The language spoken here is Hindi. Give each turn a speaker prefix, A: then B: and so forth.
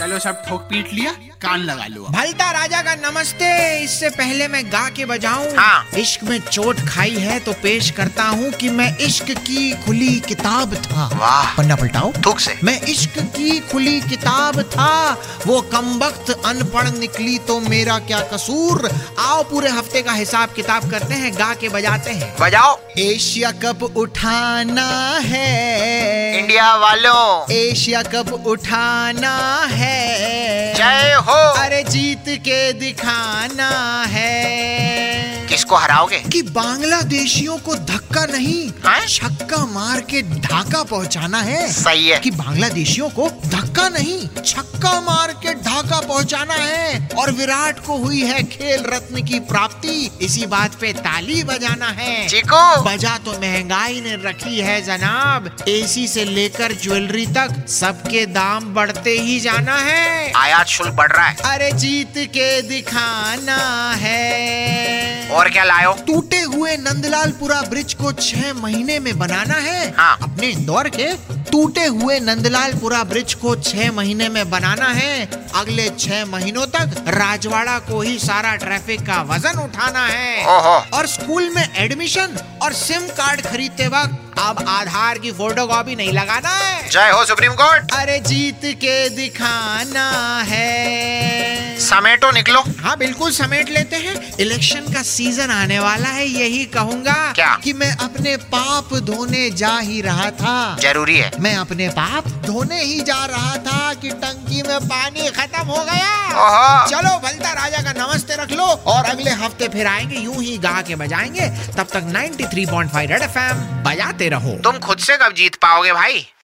A: चलो सब ठोक पीट लिया कान लगा लो
B: भलता राजा का नमस्ते इससे पहले मैं गा के बजाऊं।
C: हाँ।
B: इश्क में चोट खाई है तो पेश करता हूँ कि मैं इश्क की खुली किताब था।
C: वाह।
B: पन्ना पलटाओ।
C: थूक से।
B: मैं इश्क की खुली किताब था वो कम वक्त अनपढ़ निकली तो मेरा क्या कसूर? आओ पूरे हफ़्ते का हिसाब किताब करते हैं गा के बजाते हैं।
C: बजाओ।
B: एशिया कप उठाना है।
C: इंडिया वालों।
B: एशिया कप उठाना है।
C: जय हो।
B: अरे जीत के दिखाना
C: किसको हराओगे?
B: कि बांग्लादेशियों को धक्का नहीं
C: हाँ?
B: छक्का मार के ढाका पहुंचाना है।
C: सही है।
B: कि बांग्लादेशियों को धक्का नहीं छक्का मार के ढाका पहुंचाना है। और विराट को हुई है खेल रत्न की प्राप्ति इसी बात पे ताली बजाना है।
C: चीकू!
B: बजा तो महँगाई ने रखी है जनाब। एसी से लेकर ज्वेलरी तक सबके दाम बढ़ते ही जाना है।
C: आयात शुल्क बढ़ रहा है।
B: अरे जीत के दिखाना है।
C: और क्या लायो
B: टूटे हुए नंदलालपुरा ब्रिज को छह महीने में बनाना है।
C: हाँ।
B: अपने इंदौर के टूटे हुए नंदलालपुरा ब्रिज को छह महीने में बनाना है। अगले छह महीनों तक राजवाड़ा को ही सारा ट्रैफ़िक का वज़न उठाना है। और स्कूल में एडमिशन और सिम कार्ड खरीदते वक्त अब आधार की फ़ोटो कॉपी नहीं लगाना है।
C: जय हो सुप्रीम कोर्ट।
B: अरे जीत के दिखाना है।
C: समेटो निकलो।
B: हाँ बिल्कुल समेट लेते हैं। इलेक्शन का सीज़न आने वाला है यही कहूँगा
C: क्या?
B: कि मैं अपने पाप धोने जा ही रहा था।
C: ज़रूरी है।
B: मैं अपने पाप धोने ही जा रहा था कि टंकी में पानी खत्म हो गया। चलो भलता राजा का नमस्ते रख लो और अगले हफ़्ते फिर आएँगे यूँ ही गा के बजाएँगे। तब तक 93.5 रेड एफएम बजाते रहो।
C: तुम खुद से कब जीत पाओगे भाई?